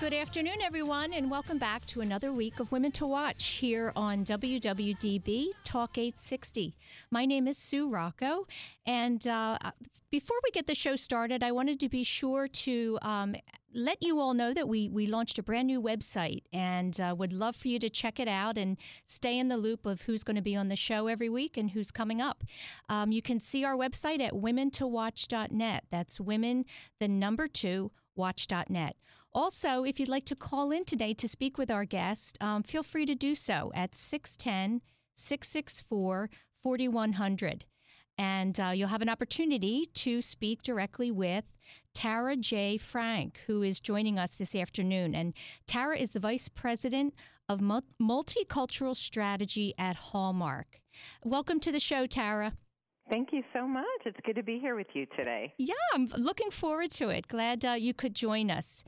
Good afternoon, everyone, and welcome back to another week of Women to Watch here on WWDB Talk 860. My name is Sue Rocco, and uh, before we get the show started, I wanted to be sure to um, let you all know that we we launched a brand new website, and uh, would love for you to check it out and stay in the loop of who's going to be on the show every week and who's coming up. Um, you can see our website at women2watch.net. That's women, the number two, watch.net. Also, if you'd like to call in today to speak with our guest, um, feel free to do so at 610 664 4100. And uh, you'll have an opportunity to speak directly with Tara J. Frank, who is joining us this afternoon. And Tara is the Vice President of Multicultural Strategy at Hallmark. Welcome to the show, Tara. Thank you so much. It's good to be here with you today. Yeah, I'm looking forward to it. Glad uh, you could join us.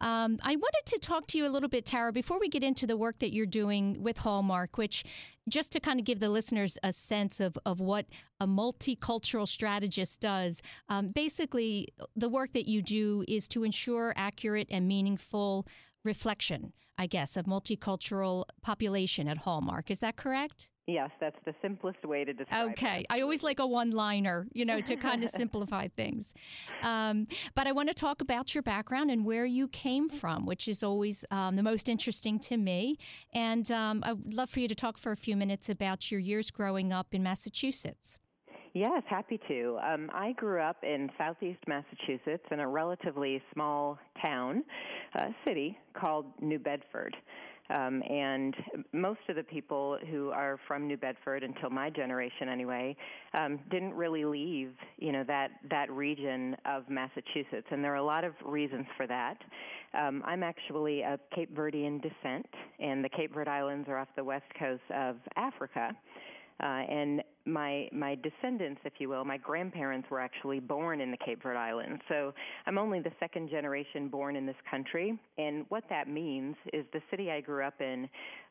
Um, I wanted to talk to you a little bit, Tara, before we get into the work that you're doing with Hallmark, which just to kind of give the listeners a sense of, of what a multicultural strategist does, um, basically, the work that you do is to ensure accurate and meaningful reflection, I guess, of multicultural population at Hallmark. Is that correct? Yes, that's the simplest way to describe okay. it. I always like a one liner, you know, to kind of simplify things. Um, but I want to talk about your background and where you came from, which is always um, the most interesting to me. And um, I would love for you to talk for a few minutes about your years growing up in Massachusetts. Yes, happy to. Um, I grew up in southeast Massachusetts in a relatively small town, uh, city called New Bedford. Um, and most of the people who are from New Bedford, until my generation anyway, um, didn't really leave, you know, that that region of Massachusetts. And there are a lot of reasons for that. Um, I'm actually of Cape Verdean descent, and the Cape Verde Islands are off the west coast of Africa. Uh, and my my descendants, if you will, my grandparents were actually born in the Cape Verde Islands. So I'm only the second generation born in this country. And what that means is the city I grew up in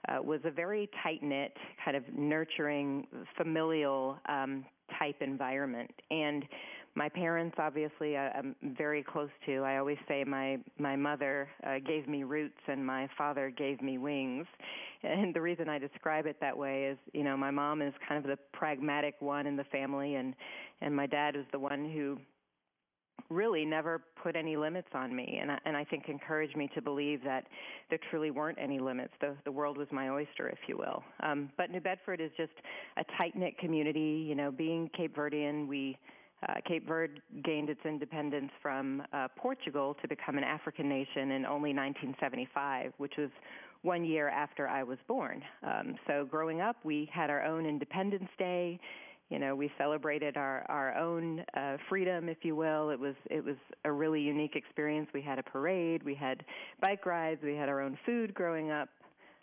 uh, was a very tight knit, kind of nurturing, familial um, type environment. And my parents obviously I, I'm very close to. I always say my my mother uh, gave me roots and my father gave me wings. And the reason I describe it that way is, you know, my mom is kind of the pragmatic one in the family and and my dad is the one who really never put any limits on me. And I, and I think encouraged me to believe that there truly weren't any limits. The the world was my oyster if you will. Um but New Bedford is just a tight knit community. You know being Cape Verdean we uh, Cape Verde gained its independence from uh, Portugal to become an African nation in only 1975, which was one year after I was born. Um, so growing up, we had our own Independence Day. You know, we celebrated our our own uh, freedom, if you will. It was it was a really unique experience. We had a parade, we had bike rides, we had our own food growing up.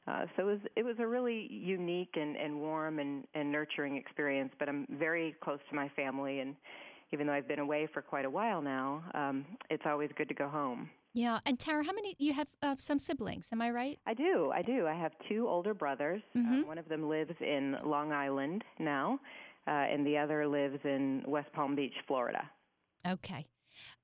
Uh, so it was it was a really unique and, and warm and, and nurturing experience. But I'm very close to my family, and even though I've been away for quite a while now, um, it's always good to go home. Yeah, and Tara, how many you have? Uh, some siblings, am I right? I do. I do. I have two older brothers. Mm-hmm. Uh, one of them lives in Long Island now, uh, and the other lives in West Palm Beach, Florida. Okay.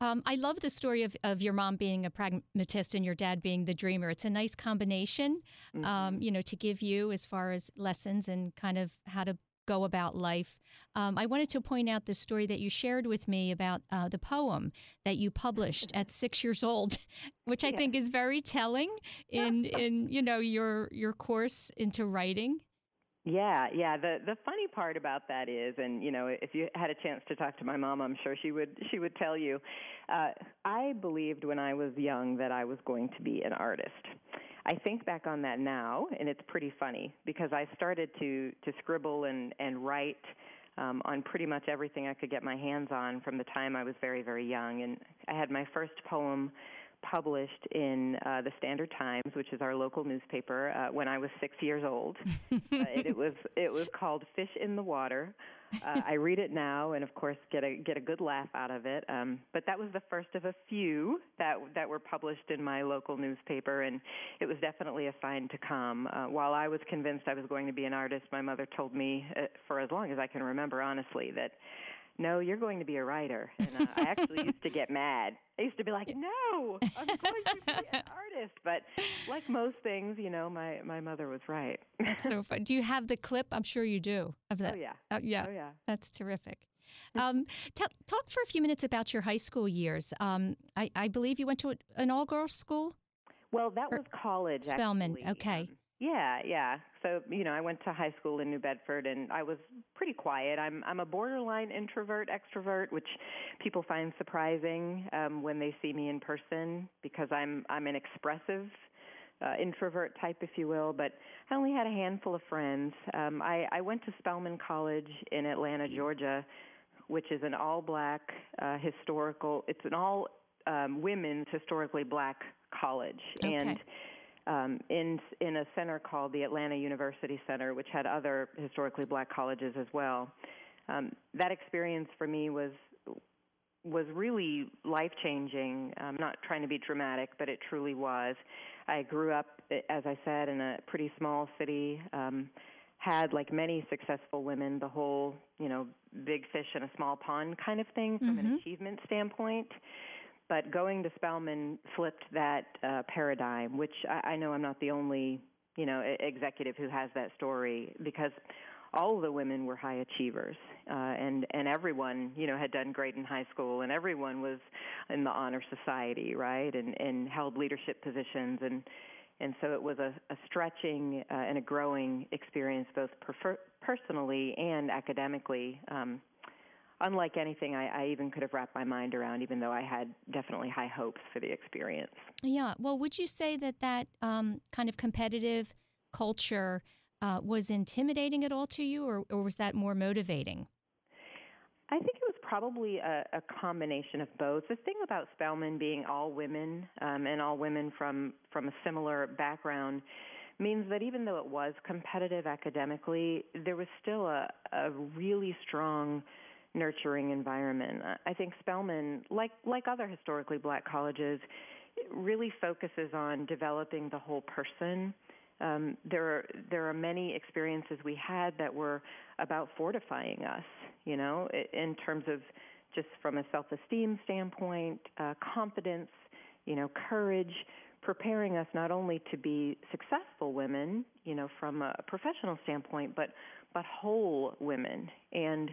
Um, I love the story of, of your mom being a pragmatist and your dad being the dreamer. It's a nice combination, um, mm-hmm. um, you know, to give you as far as lessons and kind of how to go about life. Um, I wanted to point out the story that you shared with me about uh, the poem that you published at six years old, which I yeah. think is very telling in in you know your your course into writing. Yeah, yeah. The the funny part about that is, and you know, if you had a chance to talk to my mom, I'm sure she would she would tell you. Uh, I believed when I was young that I was going to be an artist. I think back on that now, and it's pretty funny because I started to to scribble and and write um, on pretty much everything I could get my hands on from the time I was very very young, and I had my first poem published in uh, the Standard Times, which is our local newspaper, uh, when I was six years old. uh, it, it was it was called Fish in the Water. Uh, I read it now, and of course get a get a good laugh out of it. Um, but that was the first of a few that that were published in my local newspaper, and it was definitely a sign to come. Uh, while I was convinced I was going to be an artist, my mother told me, uh, for as long as I can remember, honestly, that no, you're going to be a writer. And uh, I actually used to get mad. I used to be like, no, I'm going to be an artist. But like most things, you know, my, my mother was right. That's so fun. Do you have the clip? I'm sure you do. Of that. Oh, yeah. Uh, yeah. Oh, yeah. That's terrific. Um, t- talk for a few minutes about your high school years. Um, I, I, believe you went to an all girls school? Well, that was college. Spelman, actually. okay. Um, yeah, yeah. So, you know, I went to high school in New Bedford and I was pretty quiet. I'm I'm a borderline introvert extrovert, which people find surprising um when they see me in person because I'm I'm an expressive uh, introvert type, if you will, but I only had a handful of friends. Um, I, I went to Spelman College in Atlanta, Georgia, which is an all black uh, historical, it's an all um, women's historically black college. Okay. And um, in in a center called the Atlanta University Center, which had other historically black colleges as well. Um, that experience for me was was really life changing. I'm not trying to be dramatic, but it truly was. I grew up, as I said, in a pretty small city. Um, had like many successful women the whole you know big fish in a small pond kind of thing from mm-hmm. an achievement standpoint but going to Spelman flipped that uh, paradigm, which I, I know I'm not the only, you know, executive who has that story because all the women were high achievers, uh, and and everyone, you know, had done great in high school, and everyone was in the honor society, right, and and held leadership positions, and and so it was a, a stretching uh, and a growing experience, both prefer- personally and academically. Um, unlike anything I, I, even could have wrapped my mind around, even though I had definitely high hopes for the experience. Yeah. Well, would you say that that um, kind of competitive culture uh, was intimidating at all to you, or, or, was that more motivating? I think it was probably a, a combination of both. The thing about Spelman being all women um, and all women from from a similar background means that even though it was competitive academically, there was still a, a really strong nurturing environment. I think Spelman, like like other historically black colleges, really focuses on developing the whole person. Um, there are there are many experiences we had that were about fortifying us, you know, in terms of just from a self-esteem standpoint, uh, confidence, you know, courage, preparing us not only to be successful women, you know, from a professional standpoint, but but whole women and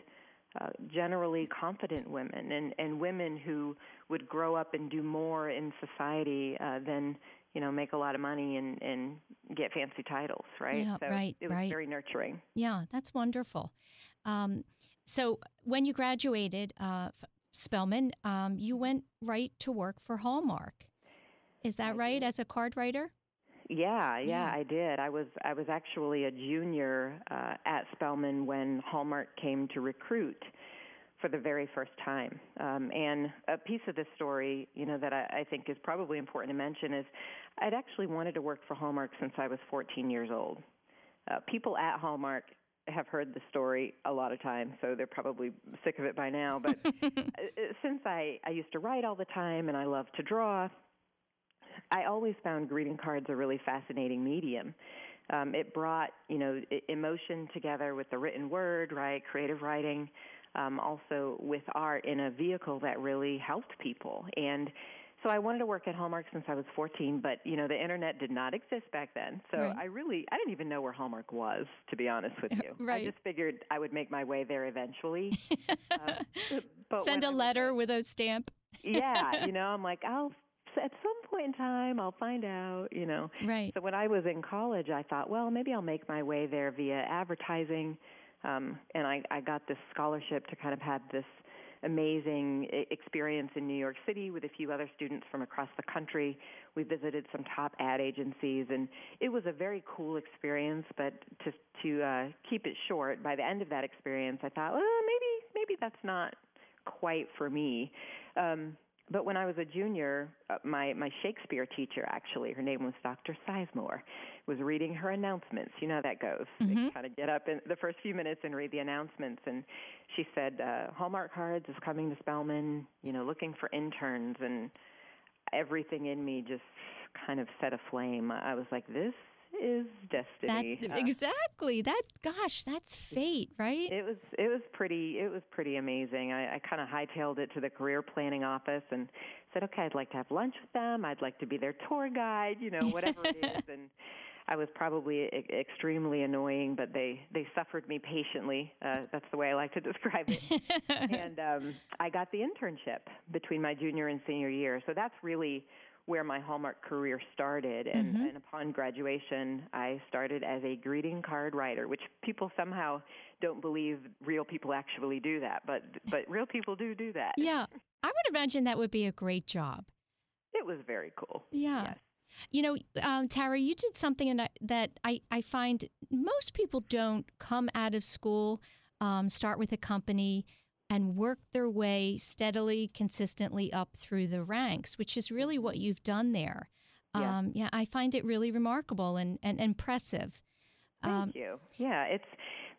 uh, generally confident women and, and women who would grow up and do more in society uh, than you know make a lot of money and, and get fancy titles right? Yeah, so right it was right. very nurturing. Yeah that's wonderful. Um, so when you graduated uh, spelman um, you went right to work for hallmark. Is that right as a card writer Yeah, yeah, yeah, I did. I was I was actually a junior uh, at Spelman when Hallmark came to recruit for the very first time. Um, and a piece of this story, you know, that I, I think is probably important to mention is I'd actually wanted to work for Hallmark since I was 14 years old. Uh, people at Hallmark have heard the story a lot of times, so they're probably sick of it by now. But uh, since I, I used to write all the time and I love to draw, I always found greeting cards a really fascinating medium. Um, it brought, you know, emotion together with the written word, right? Creative writing, um, also with art in a vehicle that really helped people. And so I wanted to work at Hallmark since I was 14, but you know the internet did not exist back then. So right. I really I didn't even know where Hallmark was, to be honest with you. right. I just figured I would make my way there eventually. uh, Send a letter with a stamp. yeah, you know, I'm like I'll at some point in time I'll find out, you know. Right. So when I was in college, I thought, well, maybe I'll make my way there via advertising. Um, and I, I got this scholarship to kind of have this amazing experience in New York City with a few other students from across the country. We visited some top ad agencies, and it was a very cool experience. But to to uh, keep it short, by the end of that experience, I thought, well, maybe maybe that's not quite for me. Um, but when I was a junior, uh, my my Shakespeare teacher actually, her name was Dr. Sizemore, was reading her announcements. You know how that goes. Mm-hmm. They kind of get up in the first few minutes and read the announcements. And she said, uh, Hallmark Cards is coming to Spelman. You know, looking for interns, and everything in me just kind of set aflame. I was like, this is destiny. That, exactly. That gosh, that's fate, right? It was it was pretty it was pretty amazing. I, I kind of hightailed it to the career planning office and said, okay, I'd like to have lunch with them. I'd like to be their tour guide. You know, whatever it is. And I was probably e- extremely annoying, but they they suffered me patiently. Uh, that's the way I like to describe it. and um, I got the internship between my junior and senior year. So that's really where my Hallmark career started. And, mm-hmm. and, upon graduation, I started as a greeting card writer, which people somehow don't believe real people actually do that, but but real people do do that. Yeah, I would imagine that would be a great job. It was very cool. Yeah. Yes. You know, um, Tara, you did something that I, I find most people don't come out of school, um, start with a company, and work their way steadily, consistently up through the ranks, which is really what you've done there. Yeah, um, yeah I find it really remarkable and, and impressive. Thank um, you. Yeah, it's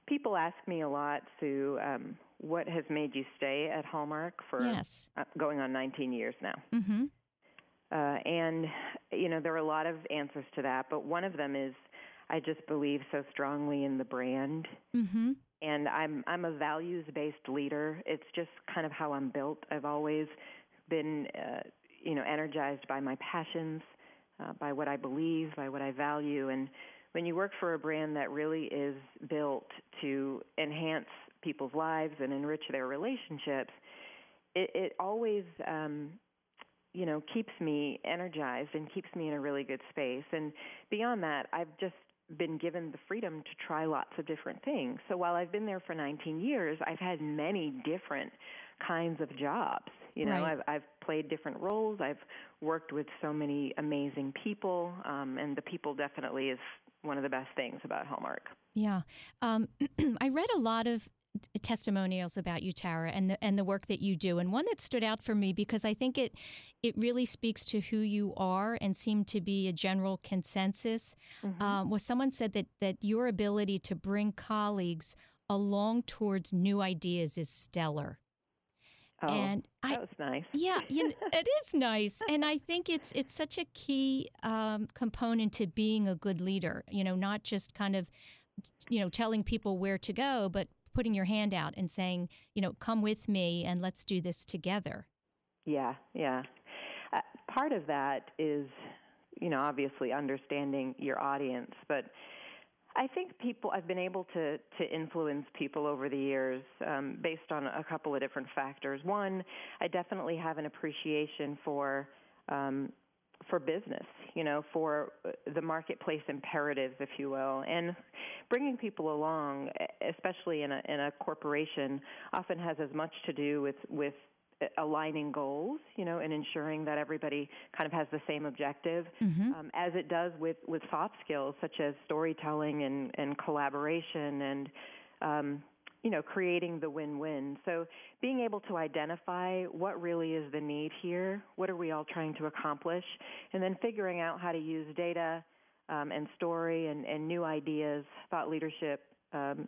people ask me a lot, Sue, um, what has made you stay at Hallmark for yes. uh, going on 19 years now? Mm-hmm. Uh, and, you know, there are a lot of answers to that, but one of them is I just believe so strongly in the brand. Mm-hmm and I'm I'm a values based leader. It's just kind of how I'm built. I've always been uh, you know energized by my passions, uh, by what I believe, by what I value, and when you work for a brand that really is built to enhance people's lives and enrich their relationships, it, it always um, you know keeps me energized and keeps me in a really good space. And beyond that, I've just been given the freedom to try lots of different things. So while I've been there for 19 years, I've had many different kinds of jobs. You know, right. I've I've played different roles. I've worked with so many amazing people, um, and the people definitely is one of the best things about Hallmark. Yeah, um, I read a lot of testimonials about you, Tara, and the and the work that you do. And one that stood out for me because I think it it really speaks to who you are and seemed to be a general consensus. Mm-hmm. Um, was someone said that that your ability to bring colleagues along towards new ideas is stellar. Oh, and that was nice. Yeah, you know, it is nice, and I think it's it's such a key um, component to being a good leader. You know, not just kind of you know telling people where to go, but putting your hand out and saying, you know, come with me and let's do this together. Yeah, yeah. Uh, part of that is, you know, obviously understanding your audience, but I think people I've been able to to influence people over the years um, based on a couple of different factors. One, I definitely have an appreciation for um, for business, you know, for the marketplace imperatives, if you will, and bringing people along, especially in a in a corporation, often has as much to do with with aligning goals, you know, and ensuring that everybody kind of has the same objective, Mm-hmm. um, as it does with, with soft skills such as storytelling and, and collaboration and, um, you know, creating the win-win. So being able to identify what really is the need here, what are we all trying to accomplish, and then figuring out how to use data um, and story and, and new ideas, thought leadership. Um,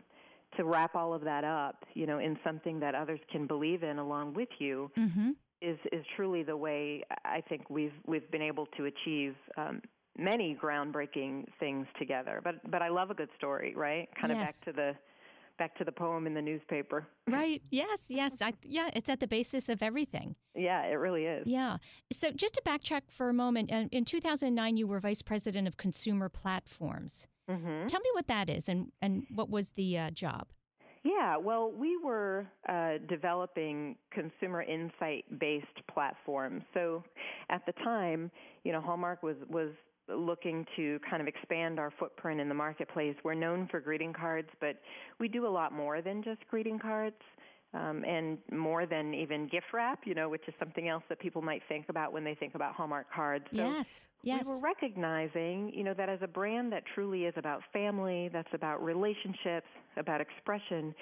to wrap all of that up, you know, in something that others can believe in along with you, Mm-hmm. is is truly the way I think we've we've been able to achieve um, many groundbreaking things together. But but I love a good story, right? Kind of Yes. back to the back to the poem in the newspaper. Right. Yes. Yes. I, yeah. It's at the basis of everything. Yeah, it really is. Yeah. So just to backtrack for a moment, uh, in 2009, you were vice president of consumer platforms. hmm Tell me what that is and, and what was the uh, job? Yeah, well, we were uh, developing consumer insight based platforms. So at the time, you know, Hallmark was, was looking to kind of expand our footprint in the marketplace. We're known for greeting cards, but we do a lot more than just greeting cards. Um, and more than even gift wrap, you know, which is something else that people might think about when they think about Hallmark cards. So yes. Yes. we were recognizing, you know, that as a brand that truly is about family, that's about relationships, about expression,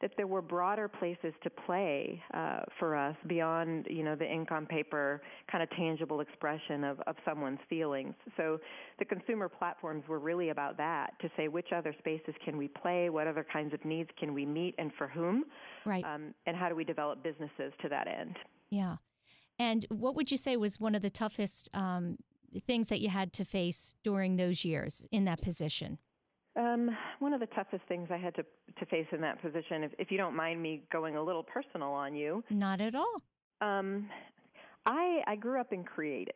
that there were broader places to play uh, for us beyond, you know, the ink on paper kind of tangible expression of, of someone's feelings. So the consumer platforms were really about that to say which other spaces can we play, what other kinds of needs can we meet, and for whom, right. um, and how do we develop businesses to that end. yeah. And what would you say was one of the toughest um, things that you had to face during those years in that position? Um, one of the toughest things I had to to face in that position, if, if you don't mind me going a little personal on you, Not at all. um, I I grew up in creative,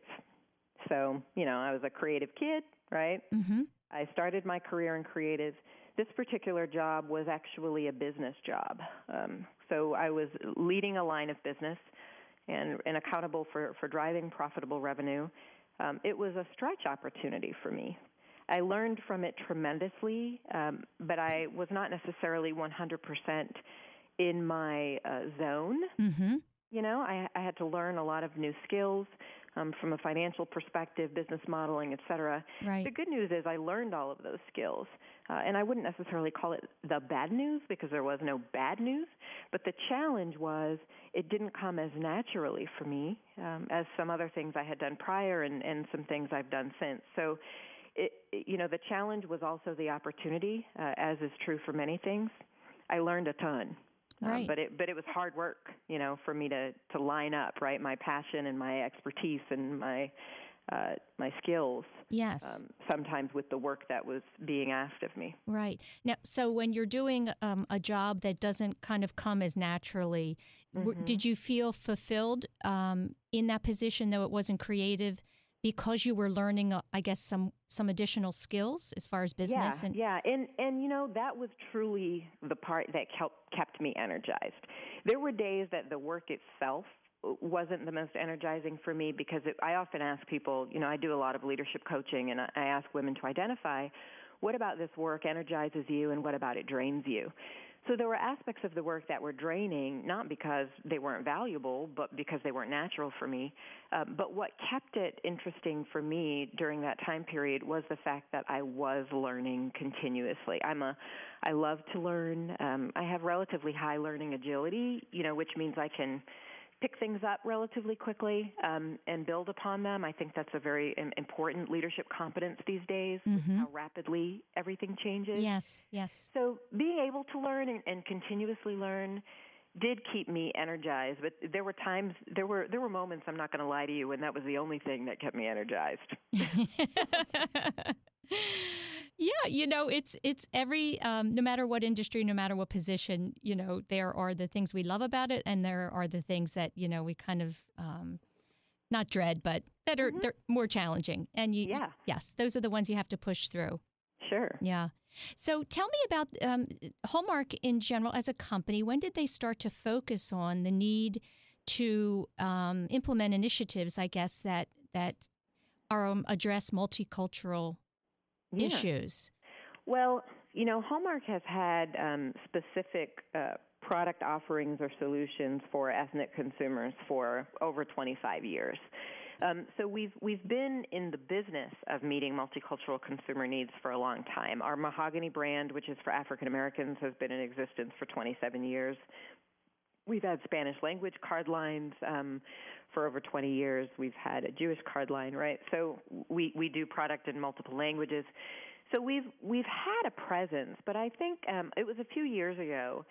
so you know I was a creative kid, right? Mm-hmm. I started my career in creative. This particular job was actually a business job, um, so I was leading a line of business and and accountable for for driving profitable revenue. Um, it was a stretch opportunity for me. I learned from it tremendously, um, but I was not necessarily 100% in my uh, zone. Mm-hmm. You know, I, I had to learn a lot of new skills um, from a financial perspective, business modeling, et cetera. Right. The good news is I learned all of those skills, uh, and I wouldn't necessarily call it the bad news because there was no bad news. But the challenge was it didn't come as naturally for me um, as some other things I had done prior and, and some things I've done since. So, it, you know, the challenge was also the opportunity, uh, as is true for many things. I learned a ton. Um, Right. but it but it was hard work, you know, for me to to line up right my passion and my expertise and my uh, my skills. Yes. Um, sometimes with the work that was being asked of me. Right. Now, so when you're doing um, a job that doesn't kind of come as naturally, Mm-hmm. did you feel fulfilled um, in that position, though it wasn't creative, because you were learning, uh, I guess, some some additional skills as far as business yeah, and yeah, and and you know that was truly the part that kept kept me energized. There were days that the work itself wasn't the most energizing for me because it, I often ask people, you know, I do a lot of leadership coaching, and I, I ask women to identify what about this work energizes you, and what about it drains you. So there were aspects of the work that were draining, not because they weren't valuable, but because they weren't natural for me. Um, but what kept it interesting for me during that time period was the fact that I was learning continuously. I'm a, I love to learn. Um, I have relatively high learning agility, you know, which means I can pick things up relatively quickly um, and build upon them. I think that's a very important leadership competence these days. Mhm. How rapidly everything changes. yes, yes, So being able to learn and, and continuously learn did keep me energized. But there were times, there were there were moments. I'm not going to lie to you, when that was the only thing that kept me energized. yeah. You know, it's it's every um, no matter what industry, no matter what position, you know, there are the things we love about it, and there are the things that you know we kind of. Um, not dread, but that are they're more challenging, and you, Yeah. yes, those are the ones you have to push through. Sure. Yeah. So tell me about um, Hallmark in general as a company. When did they start to focus on the need to um, implement initiatives? I guess that that are um, address multicultural Yeah. issues. Well, you know, Hallmark has had um, specific uh, product offerings or solutions for ethnic consumers for over 25 years. Um, so we've we've been in the business of meeting multicultural consumer needs for a long time. Our Mahogany brand, which is for African Americans, has been in existence for 27 years. We've had Spanish language card lines um, for over 20 years. We've had a Jewish card line, right? So we we do product in multiple languages. So we've we've had a presence, but I think um, it was a few years ago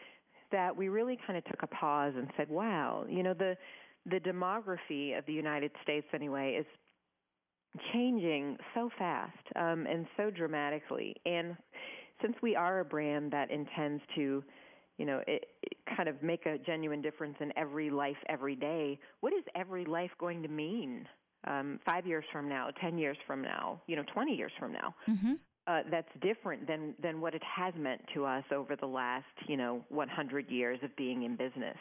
that we really kind of took a pause and said, "Wow, you know the the demography of the United States anyway is changing so fast um, and so dramatically. And since we are a brand that intends to, you know, it, it kind of make a genuine difference in every life every day, what is every life going to mean um, five years from now, ten years from now, you know, twenty years from now? Mm-hmm. Uh, that's different than than what it has meant to us over the last, you know, 100 years of being in business.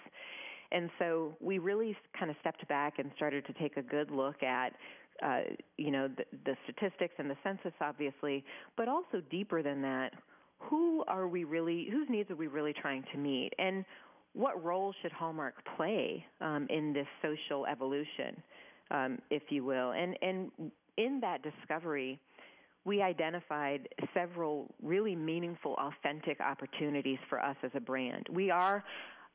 And so we really kind of stepped back and started to take a good look at uh, you know the, the statistics and the census, obviously, but also deeper than that, who are we really? Whose needs are we really trying to meet? And what role should Hallmark play um, in this social evolution, um, if you will? And and in that discovery, we identified several really meaningful, authentic opportunities for us as a brand. We are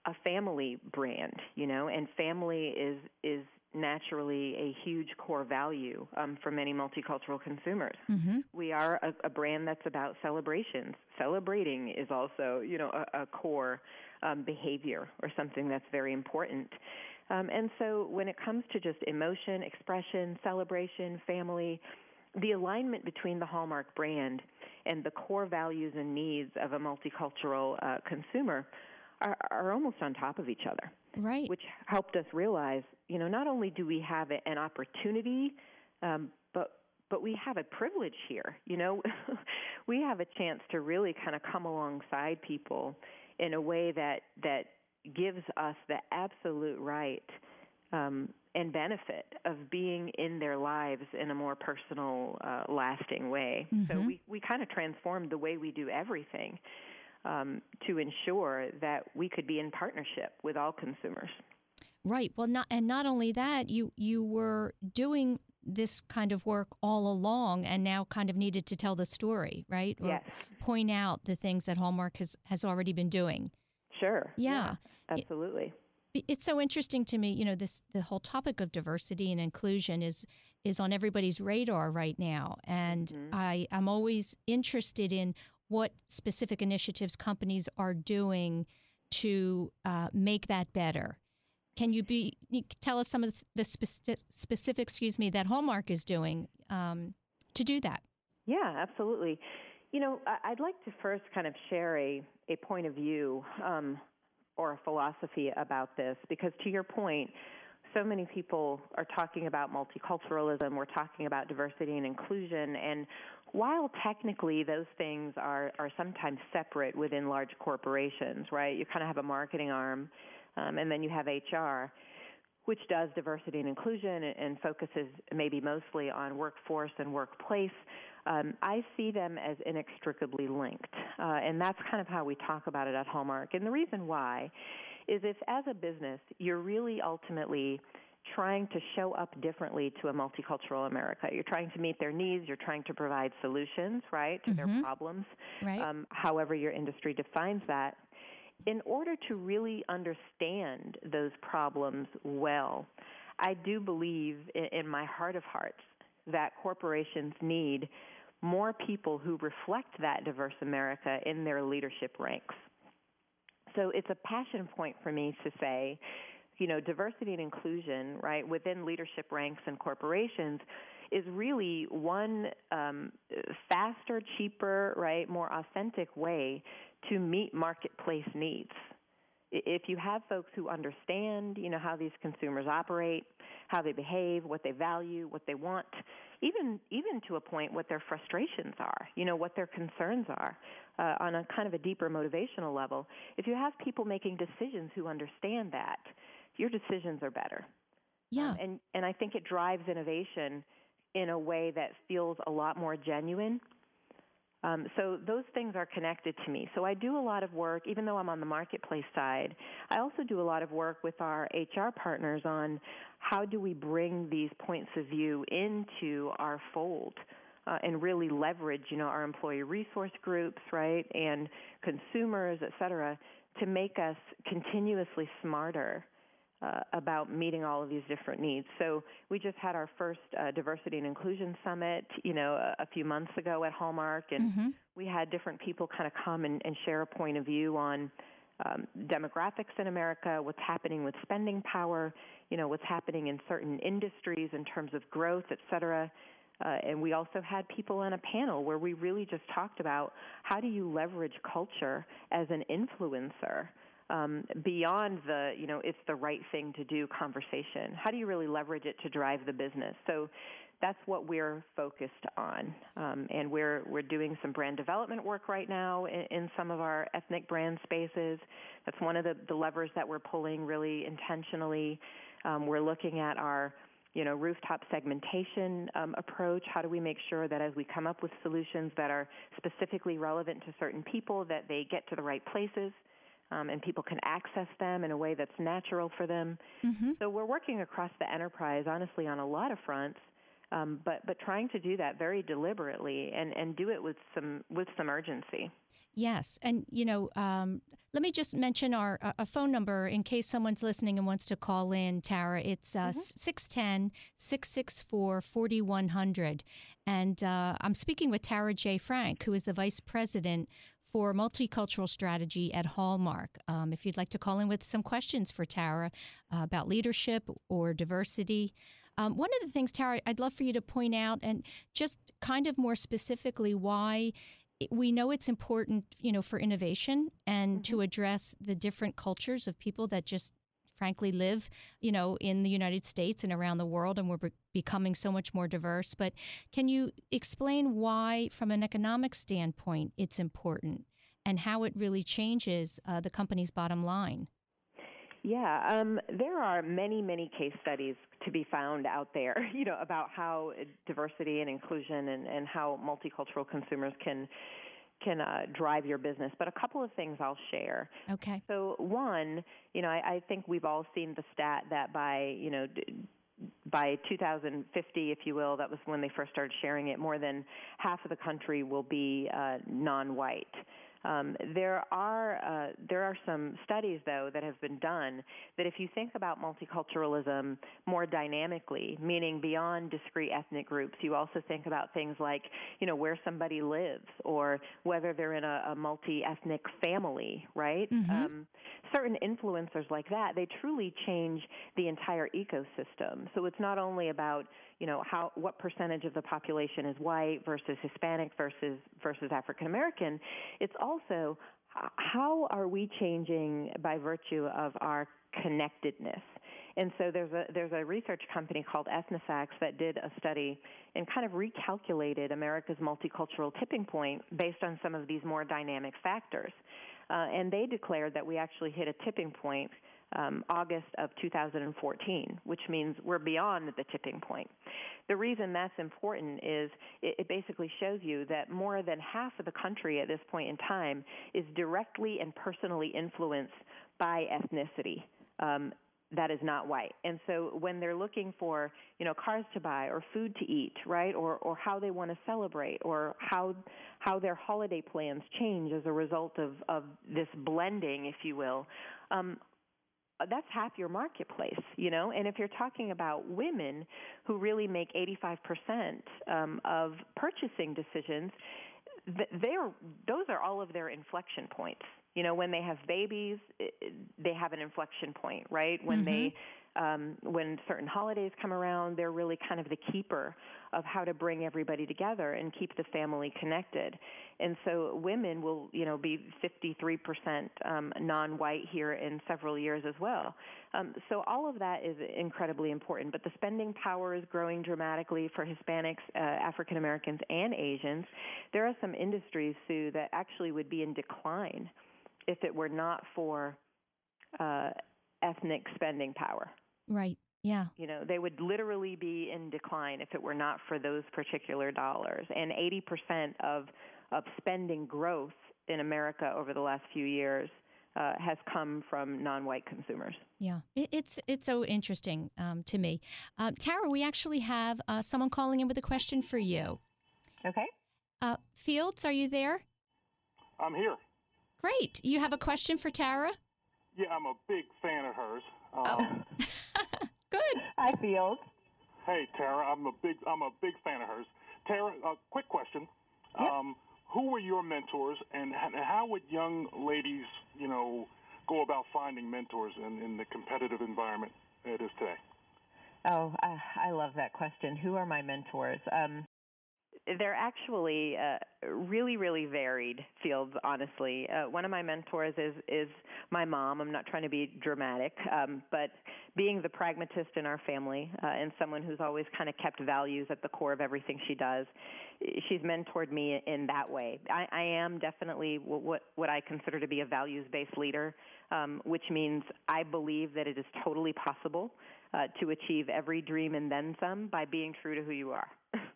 a family brand, you know, and family is is naturally a huge core value um, for many multicultural consumers. Mm-hmm. We are a, a, brand that's about celebrations. Celebrating is also, you know, a, a core um, behavior or something that's very important. Um, and so, when it comes to just emotion, expression, celebration, family, the alignment between the Hallmark brand and the core values and needs of a multicultural uh, consumer are, are almost on top of each other. Right. Which helped us realize, you know, not only do we have an opportunity, um, but but we have a privilege here. You know, we have a chance to really kind of come alongside people in a way that that gives us the absolute right um, and benefit of being in their lives in a more personal, uh, lasting way. Mm-hmm. So we we kind of transformed the way we do everything um, to ensure that we could be in partnership with all consumers. Right. Well, not and not only that, you you were doing this kind of work all along, and now kind of needed to tell the story, right? Or yes. Point out the things that Hallmark has has already been doing. Sure. Yeah. yeah absolutely. It, it's so interesting to me. You know, this the whole topic of diversity and inclusion is is on everybody's radar right now, and mm-hmm. I I'm always interested in what specific initiatives companies are doing to uh, make that better. Can you be tell us some of the specific, excuse me that Hallmark is doing um, to do that? Yeah, absolutely. You know, I'd like to first kind of share a, a point of view um, or a philosophy about this because, to your point, so many people are talking about multiculturalism, we're talking about diversity and inclusion, and while technically those things are, are sometimes separate within large corporations, right? You kind of have a marketing arm, um, and then you have HR, which does diversity and inclusion and, and focuses maybe mostly on workforce and workplace. Um, I see them as inextricably linked, uh, and that's kind of how we talk about it at Hallmark. And the reason why is if, as a business, you're really ultimately trying to show up differently to a multicultural America. You're trying to meet their needs. You're trying to provide solutions, right, to mm-hmm. their problems, right. Um, however your industry defines that. In order to really understand those problems well, I do believe in, in my heart of hearts that corporations need more people who reflect that diverse America in their leadership ranks. So it's a passion point for me to say you know, diversity and inclusion, right, within leadership ranks and corporations is really one um, faster, cheaper, right, more authentic way to meet marketplace needs. If you have folks who understand, you know, how these consumers operate, how they behave, what they value, what they want, even even to a point what their frustrations are, you know, what their concerns are, uh, on a kind of a deeper motivational level. If you have people making decisions who understand that, your decisions are better. Yeah. Um, and and I think it drives innovation in a way that feels a lot more genuine. Um, so those things are connected to me. So I do a lot of work, even though I'm on the marketplace side. I also do a lot of work with our HR partners on how do we bring these points of view into our fold. Uh, and really leverage, you know, our employee resource groups, right, and consumers, et cetera, to make us continuously smarter uh, about meeting all of these different needs. So we just had our first uh, diversity and inclusion summit, you know, a, a, few months ago at Hallmark, and mm-hmm. we had different people kind of come and, and share a point of view on um, demographics in America, what's happening with spending power, you know, what's happening in certain industries in terms of growth, et cetera. Uh, and we also had people on a panel where we really just talked about how do you leverage culture as an influencer um, beyond the you know it's the right thing to do conversation. How do you really leverage it to drive the business? So that's what we're focused on, um, and we're we're doing some brand development work right now in, in, some of our ethnic brand spaces. That's one of the, the levers that we're pulling really intentionally. Um, we're looking at our you know rooftop segmentation um, approach. How do we make sure that as we come up with solutions that are specifically relevant to certain people, that they get to the right places? Um, and people can access them in a way that's natural for them. Mm-hmm. So we're working across the enterprise, honestly, on a lot of fronts. Um, but but trying to do that very deliberately and, and do it with some with some urgency. Yes, and you know, um, let me just mention our uh, a phone number in case someone's listening and wants to call in. Tara, it's uh, mm-hmm. 610 664 4100. And uh, I'm speaking with Tara J. Frank, who is the Vice President for multicultural strategy at Hallmark. Um, if you'd like to call in with some questions for Tara uh, about leadership or diversity. Um, one of the things, Tara, I'd love for you to point out, and just kind of more specifically, why we know it's important, you know, for innovation and mm-hmm. to address the different cultures of people that just frankly live, you know, in the United States and around the world, and we're be- becoming so much more diverse. But can you explain why, from an economic standpoint, it's important and how it really changes uh, the company's bottom line? Yeah, um, there are many, many case studies to be found out there, you know, about how diversity and inclusion and, and how multicultural consumers can can uh, drive your business. But a couple of things I'll share. Okay. So one, you know, I, I think we've all seen the stat that by you know. D- by 2050, if you will, that was when they first started sharing it, more than half of the country will be uh, non white. Um, there are uh, there are some studies though that have been done that if you think about multiculturalism more dynamically, meaning beyond discrete ethnic groups, you also think about things like you know where somebody lives or whether they're in a, a multi-ethnic family, right? Mm-hmm. Um, certain influencers like that, they truly change the entire ecosystem. So it's not only about you know how what percentage of the population is white versus Hispanic versus versus African American. It's also how are we changing by virtue of our connectedness? And so there's a there's a research company called Ethnifacts that did a study and kind of recalculated America's multicultural tipping point based on some of these more dynamic factors. Uh, and they declared that we actually hit a tipping point um, August of 2014, which means we're beyond the tipping point. The reason that's important is it, it basically shows you that more than half of the country at this point in time is directly and personally influenced by ethnicity. Um, that is not white. And so when they're looking for, you know, cars to buy or food to eat, right? Or or how they want to celebrate or how how their holiday plans change as a result of of this blending, if you will. Um, that's half your marketplace, you know. And if you're talking about women who really make 85% um, of purchasing decisions, they're those are all of their inflection points. You know, when they have babies, they have an inflection point, right? When mm-hmm. they um, when certain holidays come around, they're really kind of the keeper of how to bring everybody together and keep the family connected. And so women will, you know, be 53% um, non-white here in several years as well. Um, so all of that is incredibly important. But the spending power is growing dramatically for Hispanics, uh, African Americans, and Asians. There are some industries, Sue, that actually would be in decline if it were not for uh, ethnic spending power. Right. Yeah. You know, they would literally be in decline if it were not for those particular dollars. And 80% of of spending growth in America over the last few years uh, has come from non-white consumers. Yeah, it's it's so interesting um, to me. Uh, Tara, we actually have uh, someone calling in with a question for you. Okay. Uh, Fields, are you there? I'm here. Great. You have a question for Tara? Yeah, I'm a big fan of hers. Um, oh. Good. I feel. Hey, Tara. I'm a big I'm a big fan of hers. Tara, a quick question. Yep. Um, who were your mentors, and how would young ladies, you know, go about finding mentors in, in the competitive environment it is today? Oh, I, I love that question. Who are my mentors? Um, they're actually uh, really, really varied fields. Honestly, uh, one of my mentors is is my mom. I'm not trying to be dramatic, um, but being the pragmatist in our family uh, and someone who's always kind of kept values at the core of everything she does, she's mentored me in that way. I, I am definitely what what I consider to be a values based leader, um, which means I believe that it is totally possible uh, to achieve every dream and then some by being true to who you are.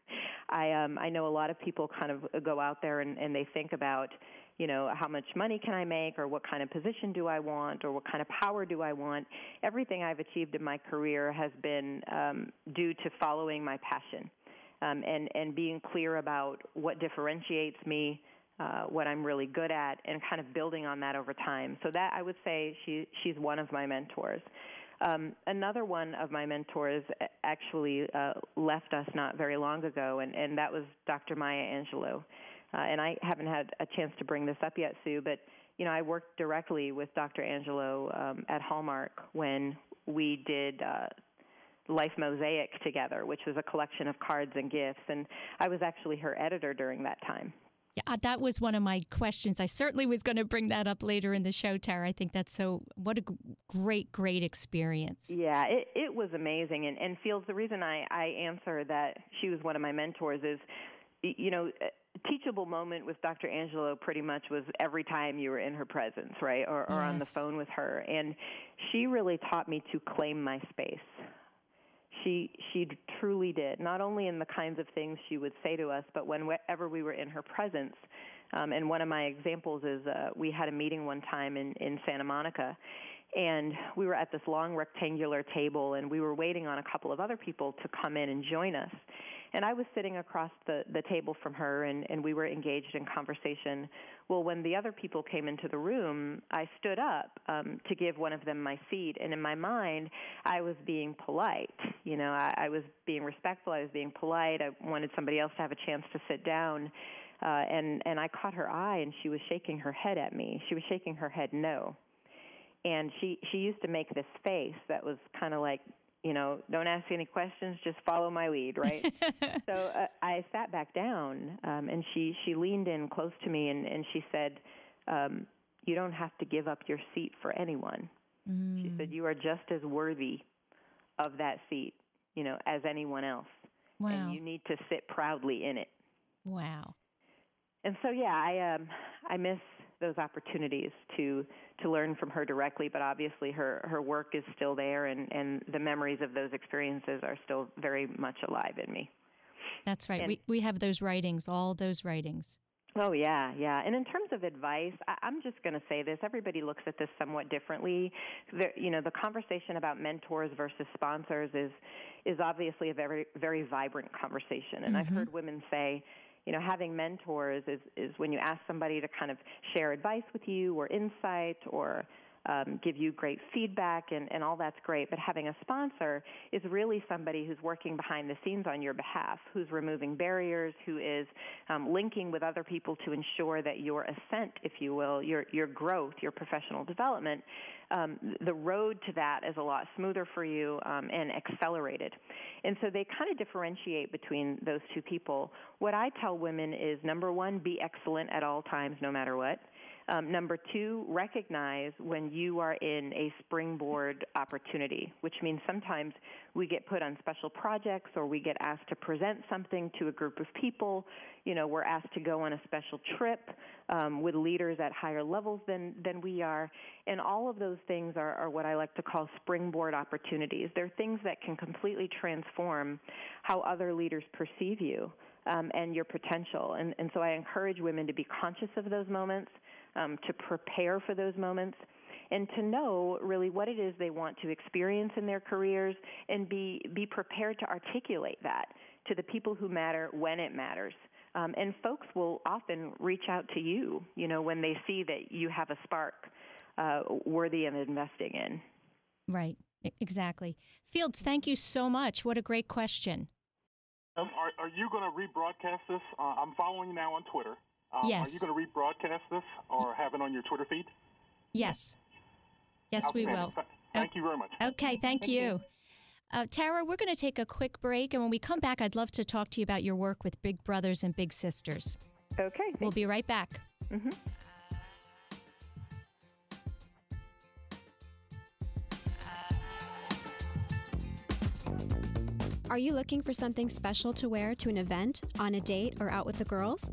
I um I know a lot of people kind of go out there and, and they think about, you know, how much money can I make or what kind of position do I want or what kind of power do I want. Everything I've achieved in my career has been um, due to following my passion. Um, and and being clear about what differentiates me, uh, what I'm really good at, and kind of building on that over time. So that I would say she she's one of my mentors. Um, another one of my mentors actually uh, left us not very long ago, and, and that was Dr. Maya Angelou. Uh, and I haven't had a chance to bring this up yet, Sue, but you know I worked directly with Dr. Angelou um, at Hallmark when we did. Uh, Life Mosaic together, which was a collection of cards and gifts. And I was actually her editor during that time. Yeah, that was one of my questions. I certainly was going to bring that up later in the show, Tara. I think that's so, what a great, great experience. Yeah, it, it was amazing. And, and Fields, the reason I, I answer that she was one of my mentors is, you know, teachable moment with Dr. Angelou pretty much was every time you were in her presence, right? Or, or yes. on the phone with her. And she really taught me to claim my space she she truly did. Not only in the kinds of things she would say to us but whenever we were in her presence um, and one of my examples is uh, we had a meeting one time in in Santa Monica and we were at this long rectangular table and we were waiting on a couple of other people to come in and join us and I was sitting across the, the table from her, and, and we were engaged in conversation. Well, when the other people came into the room, I stood up um, to give one of them my seat. And in my mind, I was being polite. You know, I, I was being respectful. I was being polite. I wanted somebody else to have a chance to sit down. Uh, and and I caught her eye, and she was shaking her head at me. She was shaking her head no and she she used to make this face that was kind of like you know, don't ask any questions, just follow my lead, right? so uh, I sat back down, um, and she she leaned in close to me, and and she said, um, "You don't have to give up your seat for anyone." Mm. She said, "You are just as worthy of that seat, you know, as anyone else, wow. and you need to sit proudly in it." Wow. And so, yeah, I um, I miss those opportunities to to learn from her directly but obviously her her work is still there and and the memories of those experiences are still very much alive in me that's right and, we we have those writings all those writings Oh yeah, yeah. And in terms of advice, I, I'm just going to say this: everybody looks at this somewhat differently. The, you know, the conversation about mentors versus sponsors is is obviously a very very vibrant conversation. And mm-hmm. I've heard women say, you know, having mentors is, is when you ask somebody to kind of share advice with you or insight or um, give you great feedback, and, and all that's great. But having a sponsor is really somebody who's working behind the scenes on your behalf, who's removing barriers, who is um, linking with other people to ensure that your ascent, if you will, your your growth, your professional development, um, the road to that is a lot smoother for you um, and accelerated. And so they kind of differentiate between those two people. What I tell women is number one, be excellent at all times, no matter what. Um, number two, recognize when you are in a springboard opportunity, which means sometimes we get put on special projects or we get asked to present something to a group of people. You know, we're asked to go on a special trip um, with leaders at higher levels than, than we are. And all of those things are, are what I like to call springboard opportunities. They're things that can completely transform how other leaders perceive you. um, and your potential. And, and so I encourage women to be conscious of those moments, um, to prepare for those moments, and to know really what it is they want to experience in their careers and be, be prepared to articulate that to the people who matter when it matters. Um, and folks will often reach out to you, you know, when they see that you have a spark uh, worthy of investing in. Right, exactly. Fields, thank you so much. What a great question. Um, are, are, you going to rebroadcast this? Uh, I'm following you now on Twitter. Um, yes. Are you going to rebroadcast this or have it on your Twitter feed? Yes. Yes, we will. Thank you very much. Okay, thank, thank you. you. Uh, Tara, we're going to take a quick break, and when we come back, I'd love to talk to you about your work with Big Brothers and Big Sisters. Okay. We'll be right back. Mm-hmm. Are you looking for something special to wear to an event, on a date, or out with the girls?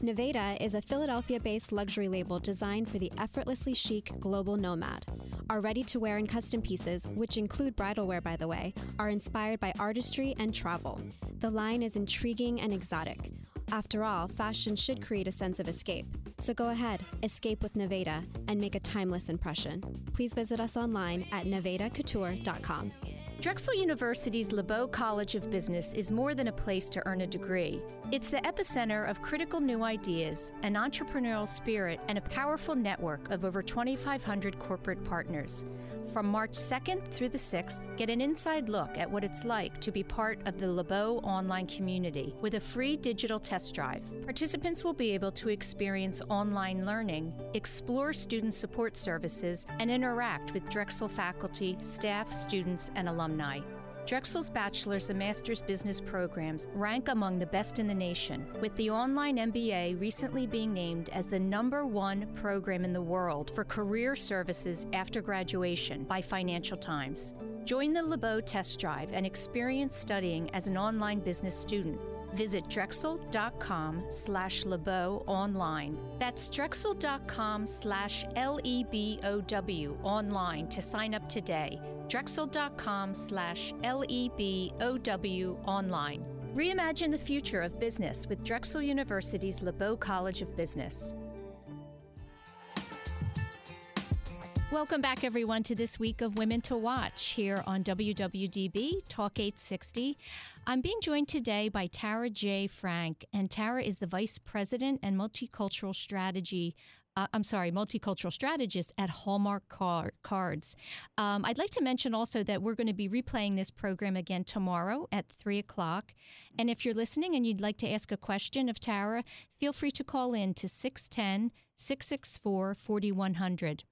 Nevada is a Philadelphia based luxury label designed for the effortlessly chic global nomad. Our ready to wear and custom pieces, which include bridal wear by the way, are inspired by artistry and travel. The line is intriguing and exotic. After all, fashion should create a sense of escape. So go ahead, escape with Nevada, and make a timeless impression. Please visit us online at nevadacouture.com. Drexel University's LeBow College of Business is more than a place to earn a degree. It's the epicenter of critical new ideas, an entrepreneurial spirit, and a powerful network of over 2,500 corporate partners. From March 2nd through the 6th, get an inside look at what it's like to be part of the LeBow online community with a free digital test drive. Participants will be able to experience online learning, explore student support services, and interact with Drexel faculty, staff, students, and alumni. Drexel's bachelor's and master's business programs rank among the best in the nation, with the online MBA recently being named as the number one program in the world for career services after graduation by Financial Times. Join the LeBow test drive and experience studying as an online business student. Visit drexel.com slash LeBow online. That's drexel.com slash L E B O W online to sign up today. Drexel.com slash L E B O W online. Reimagine the future of business with Drexel University's LeBow College of Business. Welcome back, everyone, to this week of Women to Watch here on WWDB Talk 860. I'm being joined today by Tara J. Frank, and Tara is the Vice President and Multicultural Strategy. Uh, I'm sorry, multicultural strategist at Hallmark Car- Cards. Um, I'd like to mention also that we're going to be replaying this program again tomorrow at 3 o'clock. And if you're listening and you'd like to ask a question of Tara, feel free to call in to 610 664 4100.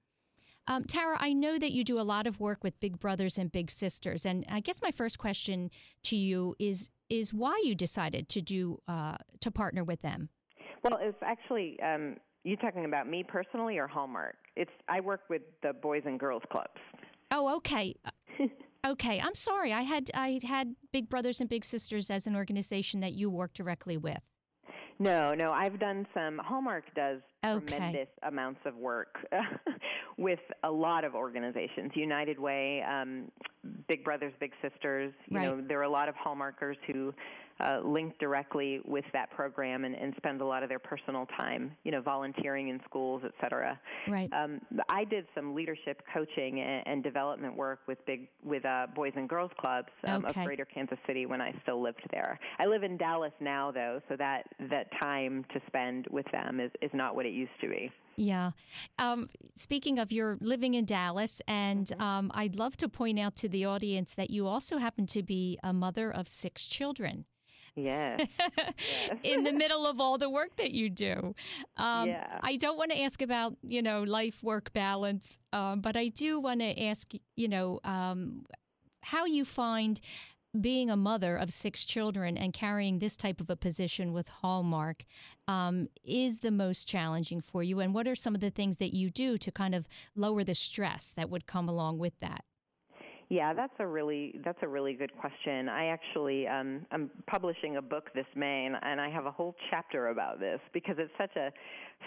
Um, Tara, I know that you do a lot of work with Big Brothers and Big Sisters, and I guess my first question to you is is why you decided to do uh, to partner with them. Well, it's actually um, you talking about me personally or Hallmark. It's I work with the Boys and Girls Clubs. Oh, okay. okay, I'm sorry. I had I had Big Brothers and Big Sisters as an organization that you work directly with. No, no, I've done some. Hallmark does okay. tremendous amounts of work with a lot of organizations. United Way, um, Big Brothers, Big Sisters. You right. know, there are a lot of Hallmarkers who uh, link directly with that program and, and spend a lot of their personal time, you know, volunteering in schools, et cetera. Right. Um, I did some leadership coaching and, and development work with big with uh, Boys and Girls Clubs um, okay. of Greater Kansas City when I still lived there. I live in Dallas now, though, so that that time to spend with them is is not what it used to be. Yeah. Um, speaking of your living in Dallas, and mm-hmm. um, I'd love to point out to the audience that you also happen to be a mother of six children. Yes. yes. in the middle of all the work that you do. Um, yeah. I don't want to ask about, you know, life work balance, um, but I do want to ask, you know, um, how you find being a mother of six children and carrying this type of a position with Hallmark um, is the most challenging for you? And what are some of the things that you do to kind of lower the stress that would come along with that? Yeah, that's a really that's a really good question. I actually um, I'm publishing a book this May, and, and I have a whole chapter about this because it's such a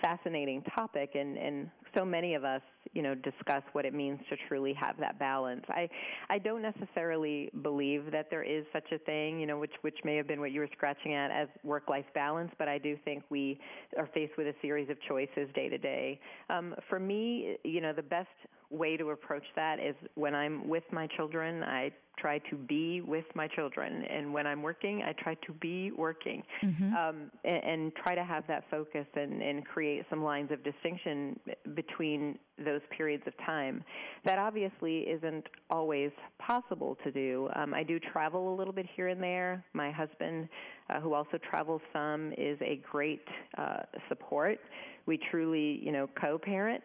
fascinating topic, and and so many of us, you know, discuss what it means to truly have that balance. I I don't necessarily believe that there is such a thing, you know, which which may have been what you were scratching at as work life balance, but I do think we are faced with a series of choices day to day. Um, for me, you know, the best way to approach that is when I'm with my children, I try to be with my children, and when I'm working, I try to be working, mm-hmm. um, and, and, try to have that focus and, and create some lines of distinction between those periods of time. That obviously isn't always possible to do. Um, I do travel a little bit here and there. My husband, uh, who also travels some, is a great uh, support. We truly, you know, co-parent.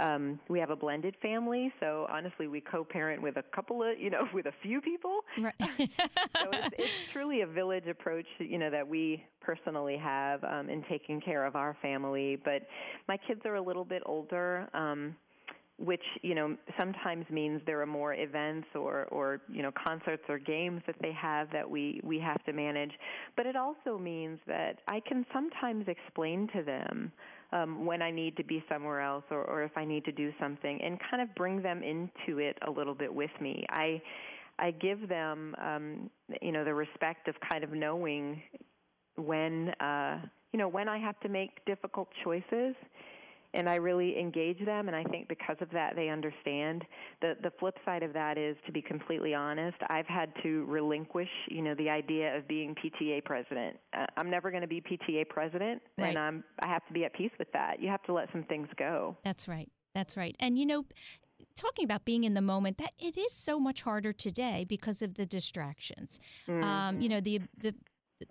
Um, we have a blended family, so honestly, we co-parent with a couple of, you know, with a few people. Right. so it's, it's, truly a village approach, you know, that we personally have um, in taking care of our family. But my kids are a little bit older. Um, which you know sometimes means there are more events or or you know concerts or games that they have that we we have to manage but it also means that I can sometimes explain to them um, when I need to be somewhere else or, or if I need to do something, and kind of bring them into it a little bit with me. I I give them um, you know the respect of kind of knowing when uh, you know when I have to make difficult choices and I really engage them and I think because of that they understand. The the flip side of that is to be completely honest, I've had to relinquish, you know, the idea of being PTA president. Uh, I'm never going to be PTA president right. and I'm I have to be at peace with that. You have to let some things go. That's right. That's right. And you know, talking about being in the moment that it is so much harder today because of the distractions mm-hmm. um, you know the the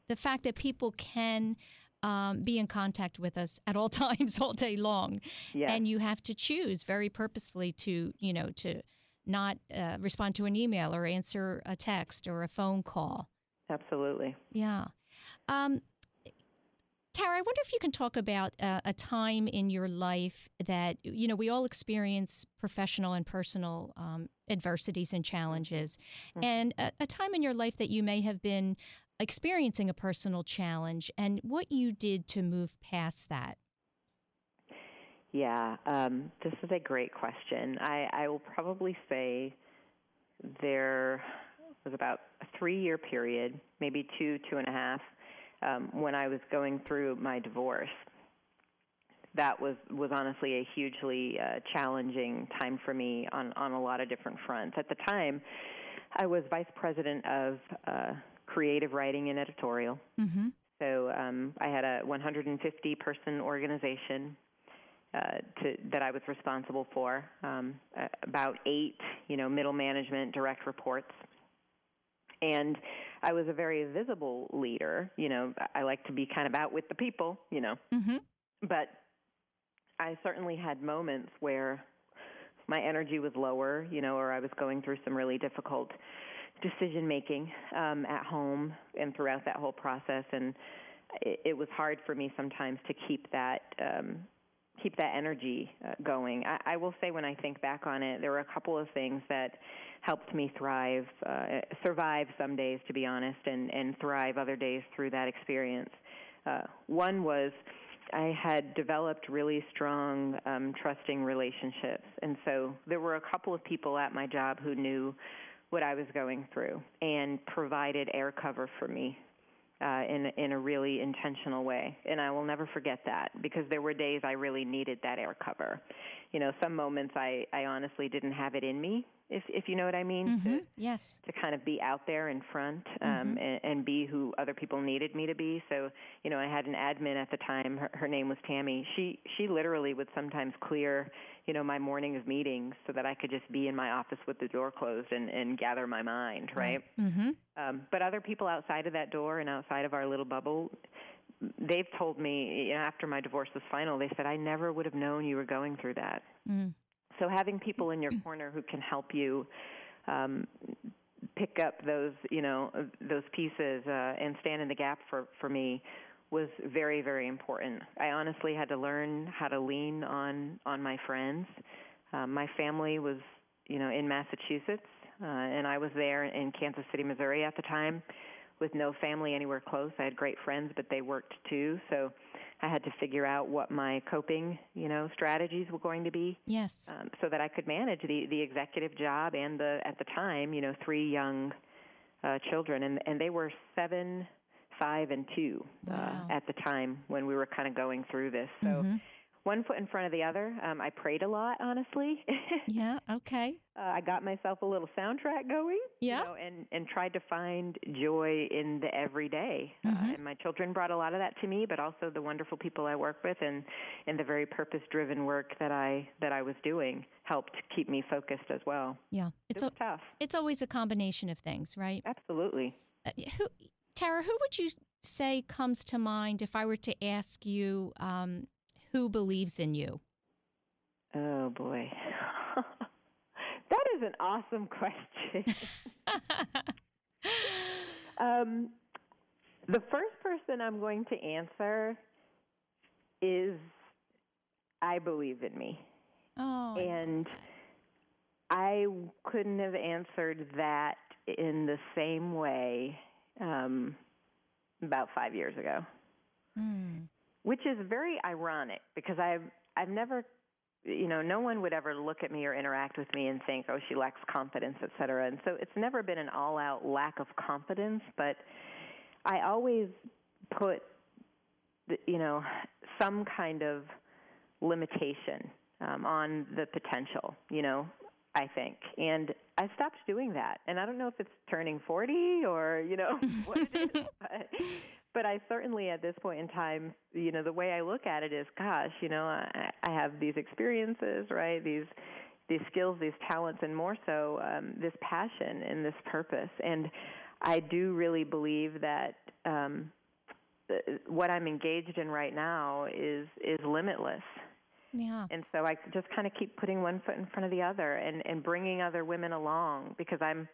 the fact that people can um, be in contact with us at all times, all day long. Yes. And you have to choose very purposefully to, you know, to not uh, respond to an email or answer a text or a phone call. Absolutely. Yeah. Um, Tara, I wonder if you can talk about uh, a time in your life that, you know, we all experience professional and personal um, adversities and challenges, mm-hmm. and a, a, time in your life that you may have been experiencing a personal challenge and what you did to move past that. Yeah, um, this is a great question. I, I will probably say there was about a three year period, maybe two, two and a half, um, when I was going through my divorce. That was was honestly a hugely uh, challenging time for me on on a lot of different fronts. At the time, I was vice president of uh, creative writing and editorial. Mm-hmm. So um, I had a 150 person organization uh, to, that I was responsible for. Um, about eight, you know, middle management direct reports, and I was a very visible leader. You know, I like to be kind of out with the people. You know, mm-hmm. but I certainly had moments where my energy was lower. You know, or I was going through some really difficult decision making um, at home and throughout that whole process, and it, it was hard for me sometimes to keep that um, keep that energy uh, going. I, I will say, when I think back on it, there were a couple of things that helped me thrive, uh, survive some days, to be honest, and and thrive other days through that experience. Uh, one was. I had developed really strong, um, trusting relationships. And so there were a couple of people at my job who knew what I was going through and provided air cover for me uh, in in a really intentional way. And I will never forget that because there were days I really needed that air cover. You know, some moments I I honestly didn't have it in me if if you know what I mean. Mm-hmm. To, yes. To kind of be out there in front um, mm-hmm. and, and be who other people needed me to be. So you know, I had an admin at the time. Her, her name was Tammy. She she literally would sometimes clear you know my morning of meetings so that I could just be in my office with the door closed and and gather my mind. Right. Mm-hmm. Um, but other people outside of that door and outside of our little bubble they've told me you know, after my divorce was final, they said I never would have known you were going through that. Mm. So having people in your corner who can help you um, pick up those, you know, those pieces uh, and stand in the gap for for me was very very important. I honestly had to learn how to lean on on my friends. Um, my family was, you know, in Massachusetts. uh, and I was there in Kansas City, Missouri at the time, with no family anywhere close. I had great friends, but they worked too, so I had to figure out what my coping, you know, strategies were going to be. Yes. Um, so that I could manage the the executive job and the at the time, you know, three young uh, children, and and they were seven, five, and two wow. uh, at the time when we were kind of going through this. So. Mm-hmm one foot in front of the other. Um, I prayed a lot, honestly. yeah. Okay. Uh, I got myself a little soundtrack going. Yeah. You know, and and tried to find joy in the everyday. Mm-hmm. Uh, and my children brought a lot of that to me, but also the wonderful people I work with and and the very purpose-driven work that I that I was doing helped keep me focused as well. Yeah. It's it tough. It's always a combination of things, right? Absolutely. Uh, who, Tara, who would you say comes to mind if I were to ask you? Um, who believes in you? Oh boy. that is an awesome question. um, the first person I'm going to answer is I believe in me. Oh. And I couldn't have answered that in the same way um, about five years ago. Mm which is very ironic because I've I've never you know no one would ever look at me or interact with me and think oh she lacks confidence et cetera. And so it's never been an all out lack of confidence but I always put you know some kind of limitation um, on the potential you know I think. And I stopped doing that and I don't know if it's turning 40 or you know what it is but but I certainly at this point in time, you know, the way I look at it is, gosh, you know, I, I have these experiences, right? These these skills, these talents, and more so um, this passion and this purpose. And I do really believe that um, what I'm engaged in right now is is limitless. Yeah. And so I just kind of keep putting one foot in front of the other and and bringing other women along because I'm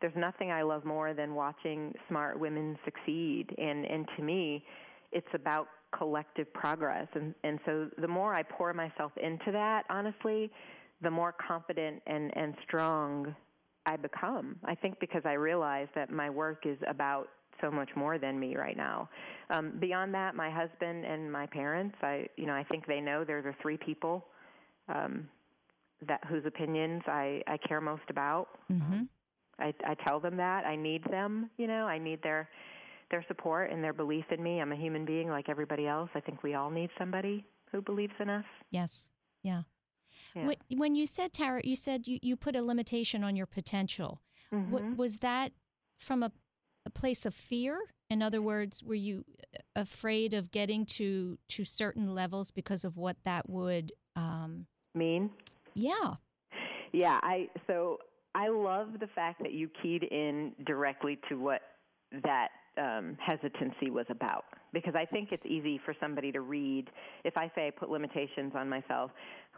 there's nothing I love more than watching smart women succeed. And and to me, it's about collective progress. And and so the more I pour myself into that, honestly, the more confident and and strong I become. I think because I realize that my work is about so much more than me right now. Um, beyond that, my husband and my parents, I you know I think they know there are three people um, that whose opinions I I care most about. Mm-hmm. I, I tell them that I need them. You know, I need their their support and their belief in me. I'm a human being like everybody else. I think we all need somebody who believes in us. Yes. Yeah. yeah. When you said Tara, you said you, you put a limitation on your potential. Mm-hmm. What, was that from a, a place of fear? In other words, were you uh, afraid of getting to to certain levels because of what that would um, mean? Yeah. Yeah. I so I love the fact that you keyed in directly to what that um, hesitancy was about because I think it's easy for somebody to read. If I say I put limitations on myself,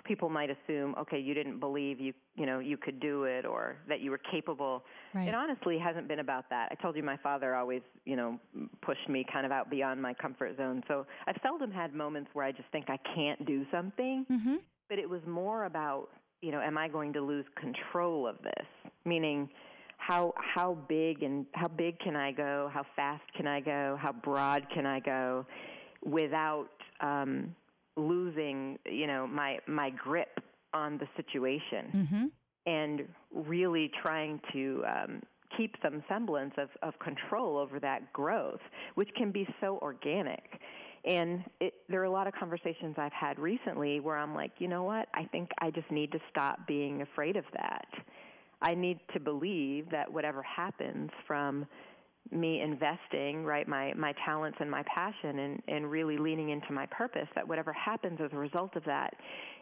people might assume, okay, you didn't believe you you know you could do it or that you were capable. Right. It honestly hasn't been about that. I told you my father always you know pushed me kind of out beyond my comfort zone. So I've seldom had moments where I just think I can't do something. Mm-hmm. But it was more about you know, am I going to lose control of this? Meaning, how how big and how big can I go? How fast can I go? How broad can I go, without um, losing, you know, my my grip on the situation, mm-hmm. and really trying to um, keep some semblance of, of control over that growth, which can be so organic. And it, there are a lot of conversations I've had recently where I'm like, you know what? I think I just need to stop being afraid of that. I need to believe that whatever happens from me investing right my my talents and my passion and and really leaning into my purpose that whatever happens as a result of that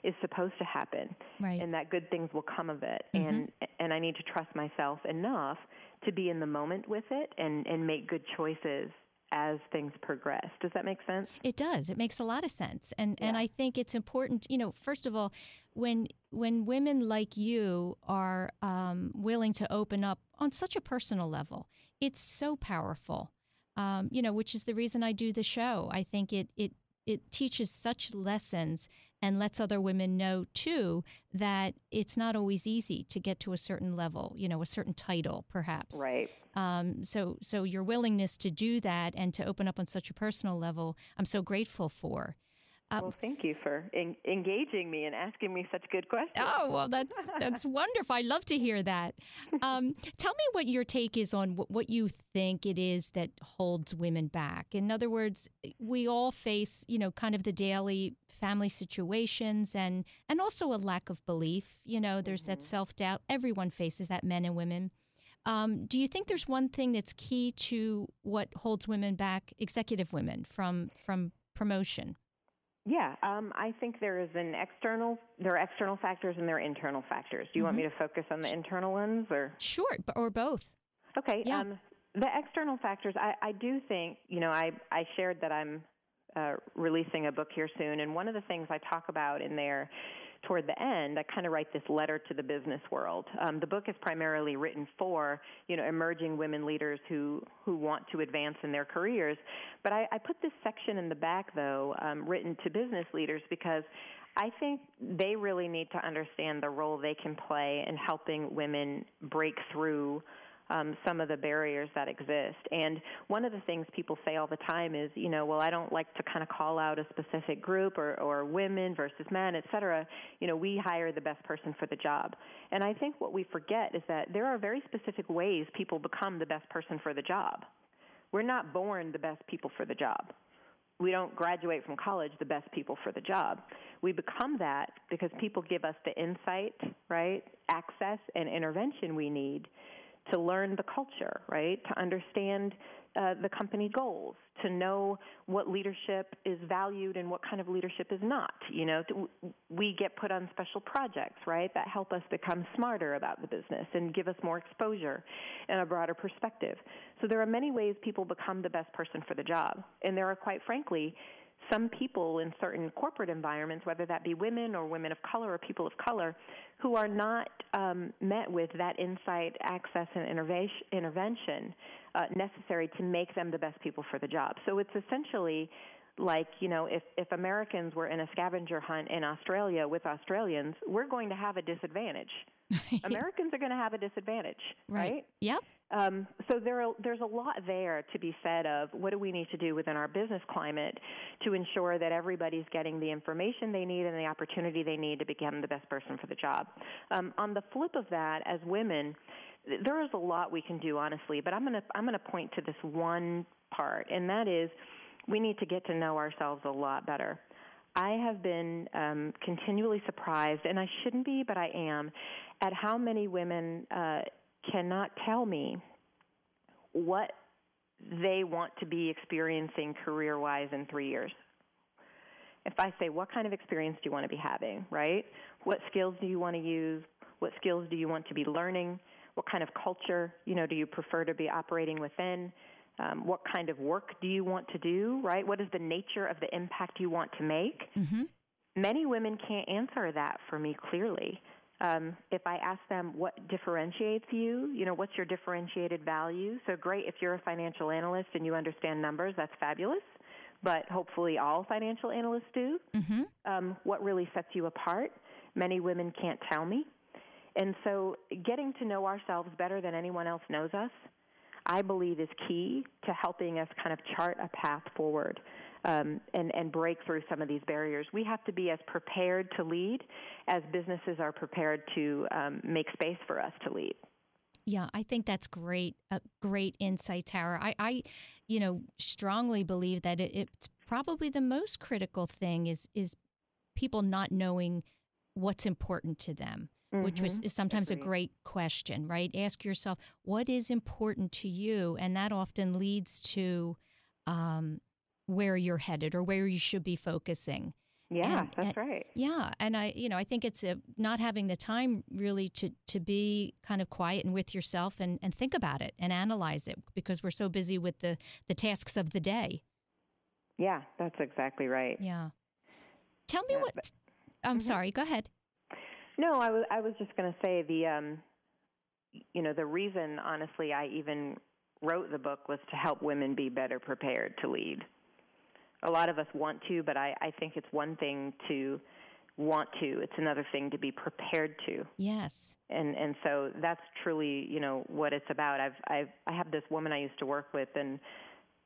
is supposed to happen right. and that good things will come of it mm-hmm. and and I need to trust myself enough to be in the moment with it and and make good choices as things progress. Does that make sense? It does. It makes a lot of sense. And yeah. and I think it's important, you know, first of all, when when women like you are um, willing to open up on such a personal level, it's so powerful. Um, you know, which is the reason I do the show. I think it it it teaches such lessons and lets other women know too that it's not always easy to get to a certain level, you know, a certain title perhaps. Right. Um, so, so your willingness to do that and to open up on such a personal level, I'm so grateful for. Uh, well, thank you for en- engaging me and asking me such good questions. Oh, well, that's that's wonderful. I love to hear that. Um, tell me what your take is on what, what you think it is that holds women back. In other words, we all face, you know, kind of the daily family situations and and also a lack of belief. You know, there's mm-hmm. that self doubt. Everyone faces that, men and women. Um, do you think there's one thing that's key to what holds women back, executive women, from from promotion? Yeah, um, I think there is an external. There are external factors and there are internal factors. Do you mm-hmm. want me to focus on the internal ones, or sure, or both? Okay. Yeah. Um, the external factors, I, I do think. You know, I I shared that I'm uh, releasing a book here soon, and one of the things I talk about in there toward the end, I kind of write this letter to the business world. Um, the book is primarily written for you know emerging women leaders who who want to advance in their careers. But I, I put this section in the back though, um, written to business leaders because I think they really need to understand the role they can play in helping women break through um, some of the barriers that exist. And one of the things people say all the time is, you know, well, I don't like to kind of call out a specific group or, or women versus men, et cetera. You know, we hire the best person for the job. And I think what we forget is that there are very specific ways people become the best person for the job. We're not born the best people for the job we don't graduate from college the best people for the job. We become that because people give us the insight, right, access, and intervention we need to learn the culture, right? To understand uh, the company goals, to know what leadership is valued and what kind of leadership is not. You know, to, we get put on special projects, right, that help us become smarter about the business and give us more exposure and a broader perspective. So there are many ways people become the best person for the job, and there are quite frankly some people in certain corporate environments, whether that be women or women of color or people of color, who are not um, met with that insight, access, and intervention uh, necessary to make them the best people for the job. So it's essentially like you know if if Americans were in a scavenger hunt in Australia with Australians, we're going to have a disadvantage. Americans are going to have a disadvantage, right? right? Yep. Um, so there are, there's a lot there to be said of what do we need to do within our business climate to ensure that everybody's getting the information they need and the opportunity they need to become the best person for the job. Um, on the flip of that, as women, there is a lot we can do honestly, but I'm going to I'm to point to this one part, and that is we need to get to know ourselves a lot better. I have been um, continually surprised, and I shouldn't be, but I am, at how many women uh, cannot tell me what they want to be experiencing career wise in three years. If I say, What kind of experience do you want to be having, right? What skills do you want to use? What skills do you want to be learning? What kind of culture, you know, do you prefer to be operating within? Um, what kind of work do you want to do, right? What is the nature of the impact you want to make? Mm-hmm. Many women can't answer that for me clearly. Um, if I ask them what differentiates you, you know, what's your differentiated value? So great if you're a financial analyst and you understand numbers, that's fabulous. But hopefully all financial analysts do. Mm-hmm. Um, what really sets you apart? Many women can't tell me. And so getting to know ourselves better than anyone else knows us, I believe is key to helping us kind of chart a path forward um, and, and break through some of these barriers. We have to be as prepared to lead as businesses are prepared to um, make space for us to lead. Yeah, I think that's great. A great insight, Tara. I, I, you know, strongly believe that it, it's probably the most critical thing is is people not knowing what's important to them. Mm-hmm. Which was, is sometimes Agreed. a great question, right? Ask yourself, what is important to you? And that often leads to um, where you're headed or where you should be focusing. Yeah, and, that's and, right. Yeah, and I, you know, I think it's a, not having the time really to to be kind of quiet and with yourself and and think about it and analyze it because we're so busy with the the tasks of the day. Yeah, that's exactly right. Yeah. Tell me yeah, what. But, I'm mm-hmm. sorry. Go ahead. No, I was I was just going to say the um, you know, the reason honestly I even wrote the book was to help women be better prepared to lead a lot of us want to, but I, I think it's one thing to want to. It's another thing to be prepared to. Yes. And and so that's truly, you know, what it's about. I've I've I have this woman I used to work with and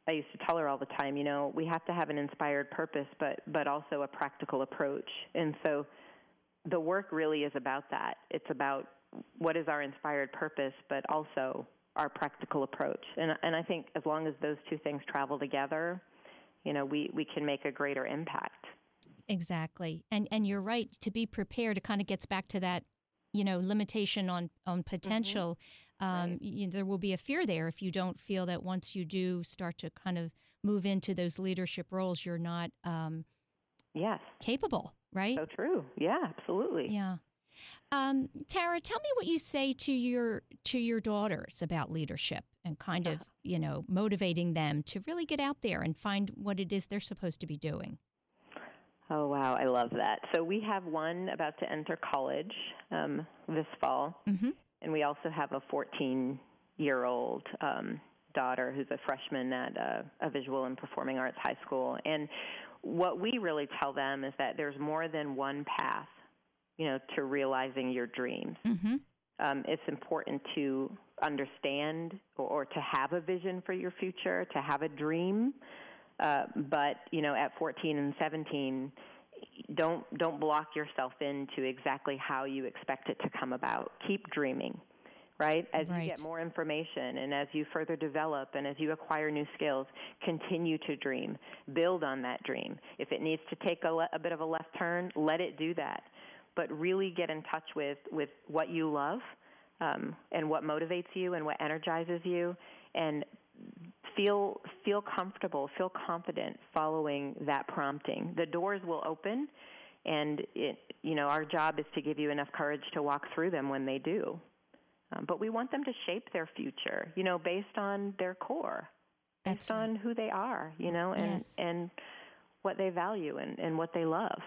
I used to tell her all the time, you know, we have to have an inspired purpose but but also a practical approach. And so the work really is about that. It's about what is our inspired purpose but also our practical approach. And and I think as long as those two things travel together, you know, we we can make a greater impact. Exactly. And and you're right to be prepared it kind of gets back to that, you know, limitation on on potential. Mm-hmm. Um, right. you know, there will be a fear there if you don't feel that once you do start to kind of move into those leadership roles, you're not um, yes capable, right? So true. Yeah, absolutely. Yeah. Um, Tara, tell me what you say to your to your daughters about leadership and kind of you know motivating them to really get out there and find what it is they're supposed to be doing. Oh, wow. I love that. So we have one about to enter college um, this fall, mm-hmm. and we also have a 14 year old um, daughter who's a freshman at a, a visual and performing arts high school. And what we really tell them is that there's more than one path, you know, to realizing your dreams. Mm-hmm. Um, it's important to understand or, or to have a vision for your future, to have a dream. Uh, but you know, at 14 and 17, don't don't block yourself into exactly how you expect it to come about. Keep dreaming, right? As right. you get more information and as you further develop and as you acquire new skills, continue to dream. Build on that dream. If it needs to take a, le- a bit of a left turn, let it do that. But really get in touch with with what you love. Um, and what motivates you and what energizes you, and feel feel comfortable, feel confident following that prompting. The doors will open, and it, you know our job is to give you enough courage to walk through them when they do. Um, but we want them to shape their future, you know, based on their core, based right. on who they are, you know, and yes. and what they value and, and what they love.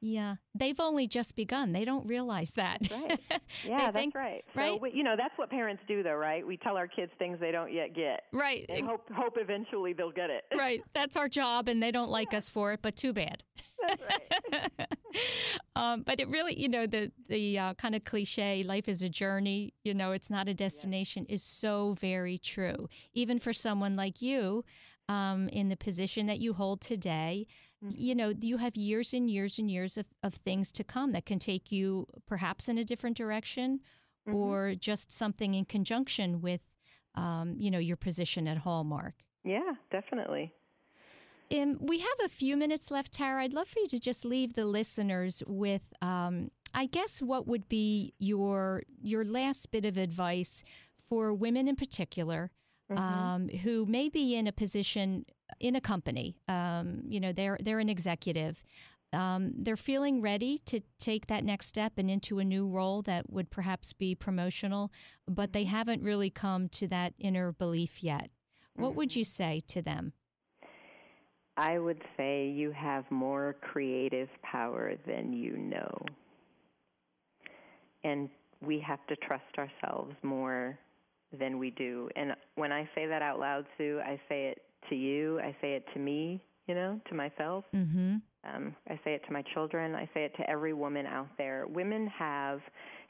Yeah, they've only just begun. They don't realize that. That's right. Yeah, that's think, right. Right. So we, you know, that's what parents do, though, right? We tell our kids things they don't yet get. Right. And hope hope eventually they'll get it. Right. That's our job, and they don't like yeah. us for it. But too bad. That's right. um, but it really, you know, the the uh, kind of cliche "life is a journey." You know, it's not a destination yeah. is so very true. Even for someone like you, um, in the position that you hold today Mm-hmm. You know, you have years and years and years of, of things to come that can take you perhaps in a different direction mm-hmm. or just something in conjunction with, um, you know, your position at Hallmark. Yeah, definitely. Um, we have a few minutes left, Tara. I'd love for you to just leave the listeners with, um, I guess, what would be your your last bit of advice for women in particular mm-hmm. um, who may be in a position in a company. Um, you know, they're they're an executive. Um, they're feeling ready to take that next step and into a new role that would perhaps be promotional, but they haven't really come to that inner belief yet. What would you say to them? I would say you have more creative power than you know. And we have to trust ourselves more than we do. And when I say that out loud, Sue, I say it to you. I say it to me, you know, to myself. Mm-hmm. Um, I say it to my children. I say it to every woman out there. Women have,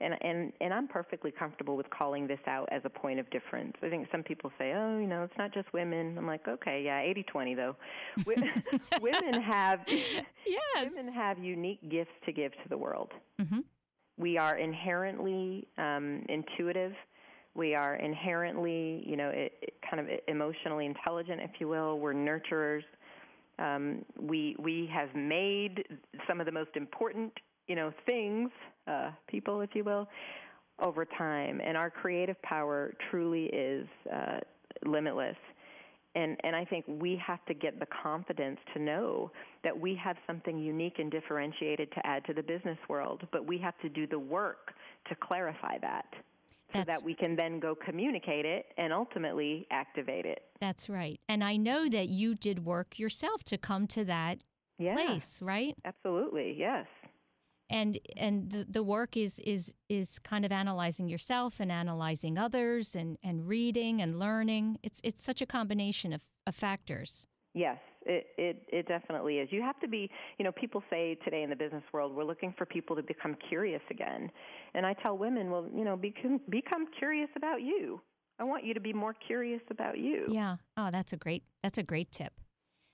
and and and I'm perfectly comfortable with calling this out as a point of difference. I think some people say, oh, you know, it's not just women. I'm like, okay, yeah, 80-20 though. women have, yes, women have unique gifts to give to the world. Mm-hmm. We are inherently um, intuitive we are inherently, you know, it, it kind of emotionally intelligent, if you will. We're nurturers. Um, we we have made some of the most important, you know, things, uh, people, if you will, over time, and our creative power truly is uh, limitless. And, and I think we have to get the confidence to know that we have something unique and differentiated to add to the business world, but we have to do the work to clarify that so that's, that we can then go communicate it and ultimately activate it. That's right. And I know that you did work yourself to come to that yeah, place, right? Absolutely, yes. And and the, the work is is is kind of analyzing yourself and analyzing others and, and reading and learning. It's it's such a combination of, of factors. Yes, It, it it definitely is. You have to be, you know, people say today in the business world, we're looking for people to become curious again. And I tell women, well, you know, become become curious about you. I want you to be more curious about you. Yeah. Oh, that's a great that's a great tip.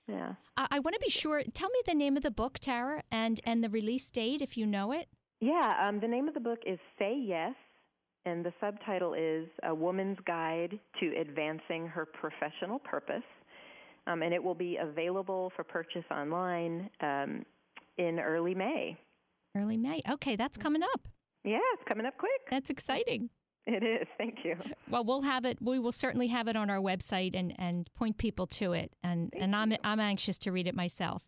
Yeah. I, I want to be sure. Tell me the name of the book, Tara, and and the release date if you know it. Yeah. Um, the name of the book is Say Yes, and the subtitle is A Woman's Guide to Advancing Her Professional Purpose. Um, and it will be available for purchase online um, in early May. Early May. Okay, that's coming up. Yeah, it's coming up quick. That's exciting. It is. Thank you. Well, we'll have it. We will certainly have it on our website and, and point people to it. And Thank and I'm you. I'm anxious to read it myself.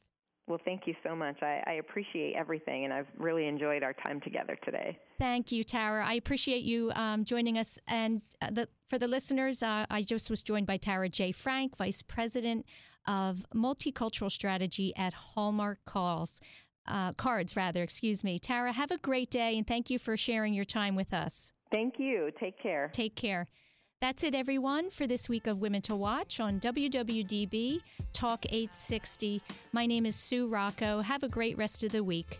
Well, thank you so much. I, I appreciate everything, and I've really enjoyed our time together today. Thank you, Tara. I appreciate you um, joining us. And uh, the, for the listeners, uh, I just was joined by Tara J. Frank, Vice President of Multicultural Strategy at Hallmark Calls. Uh, cards, rather, excuse me. Tara, have a great day and thank you for sharing your time with us. Thank you. Take care. Take care. That's it, everyone, for this week of Women to Watch on WWDB Talk 860. My name is Sue Rocco. Have a great rest of the week.